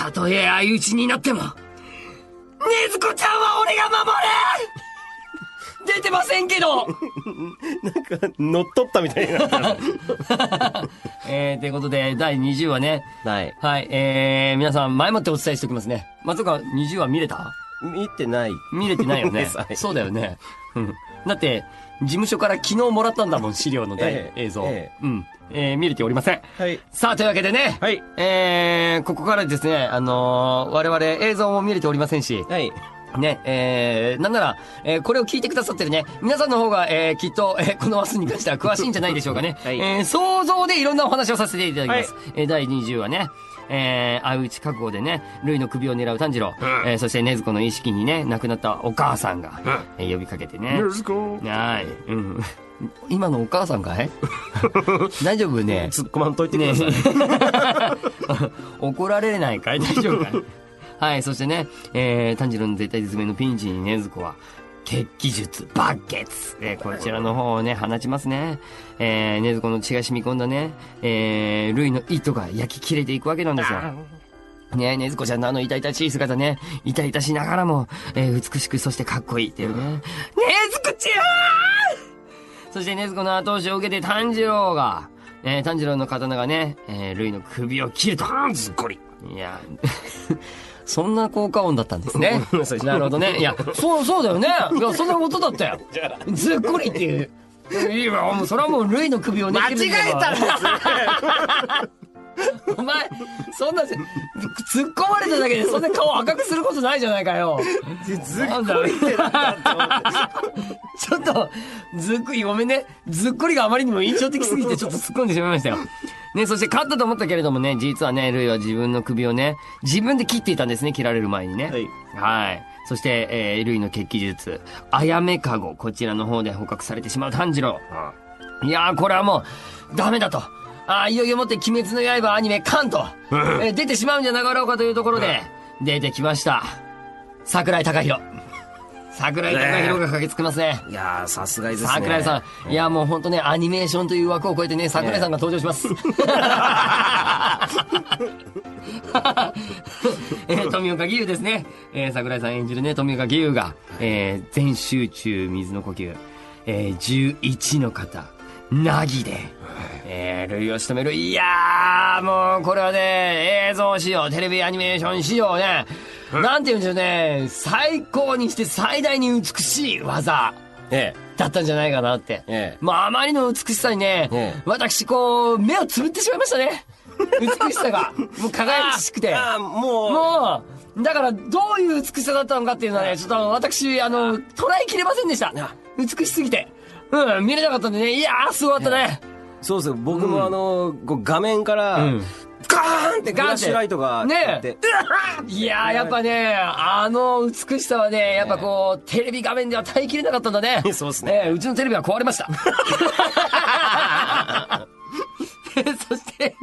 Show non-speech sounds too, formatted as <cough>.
たとえ相打ちになっても、ねずこちゃんは俺が守る出てませんけど <laughs> なんか、乗っ取ったみたいになってる <laughs> えー、ということで、第20話ね。はい。はい、えー、皆さん前もってお伝えしておきますね。松岡20話見れた？見てない。見れてないよね。そうだよね。うん。だって、事務所から昨日もらったんだもん、資料の大ええ映像。えうん。えー、見れておりません。はい。さあ、というわけでね。はい。えー、ここからですね、あのー我々映像も見れておりませんし、はい。ね、えー、なんなら、えーこれを聞いてくださってるね、皆さんの方が、えー、きっと、えーこの話に関しては詳しいんじゃないでしょうかね。<laughs> はいえー想像でいろんなお話をさせていただきます。えー第20話ね、えー、相打ち覚悟でね、ルイの首を狙う炭治郎、えーそして禰豆子の意識にね、亡くなったお母さんが、えー呼びかけてね。はい。うん。今のお母さんかい <laughs> 大丈夫ね。突っ込まんといてください。<laughs> 怒られないかい？大丈夫かい？はい、そしてね、えー、炭治郎の絶対絶命のピンチに禰豆子は、血気術、バッケツ。えー、こちらの方をね、放ちますね。えー、禰豆子の血が染み込んだね、えー、ルイの糸が焼き切れていくわけなんですよ。ねえ、ねずこちゃんのあの痛々しい姿ね、痛々しながらも、えー、美しく、そしてかっこいいっていうね。ねずこちゃんそしてねずこの後押しを受けて炭治郎が、えー、炭治郎の刀がね、えー、ルイの首を切ると。ずっこり。いや、そんな効果音だったんですね <laughs> なるほどね。<laughs> いや、そう、そうだよね。いや、そんなことだったよ。ずっこりっていう。いや、もう、それはもう、ルイの首をね、間違えたんです <laughs> お前、そんな、突っ込まれただけでそんな顔赤くすることないじゃないかよ。ずっこりってなんだって思って。ちょっと、ずっくり、ごめんね。ずっこりがあまりにも印象的すぎてちょっと突っ込んでしまいましたよ。ね、そして勝ったと思ったけれどもね、実はね、ルイは自分の首をね、自分で切っていたんですね、切られる前にね。はい。はい。そして、えー、ルイの血気術、あやめかご、こちらの方で捕獲されてしまう炭治郎。いやー、これはもう、ダメだと。あーいよいよもって鬼滅の刃アニメ、カンと、えー出てしまうんじゃなかろうかというところで、出てきました。桜井貴弘。桜井貴弘が駆けつけますね。いやー、さすがですね。桜井さん。いや、もう本当ね、アニメーションという枠を超えてね、桜井さんが登場します。<laughs> えー富岡義勇ですね。えー桜井さん演じるね、富岡義勇が、えー全集中水の呼吸、えー11の方、なぎで、えー、類を仕留める。いやー、もう、これはね、映像仕様、テレビアニメーション仕様ね、なんて言うんでしょうね、最高にして最大に美しい技。えだったんじゃないかなって。ええまあ、あまりの美しさにね、ええ私、こう、目をつぶってしまいましたね。美しさが。もう輝かしくて。ああ、もう、もう、だから、どういう美しさだったのかっていうのはね、ちょっと私、あの、捉えきれませんでしたあ。美しすぎて。うん、見れなかったんでね、いやー、すごかったね。そうですよ。僕もあの、こう画面から、うん。ガーンってフガーンって。ライトがねあって、いやー、やっぱね、あの美しさはね、やっぱこう、テレビ画面では耐えきれなかったんだね。<laughs> そうっすね。えーうちのテレビは壊れました。<laughs> <laughs> そして、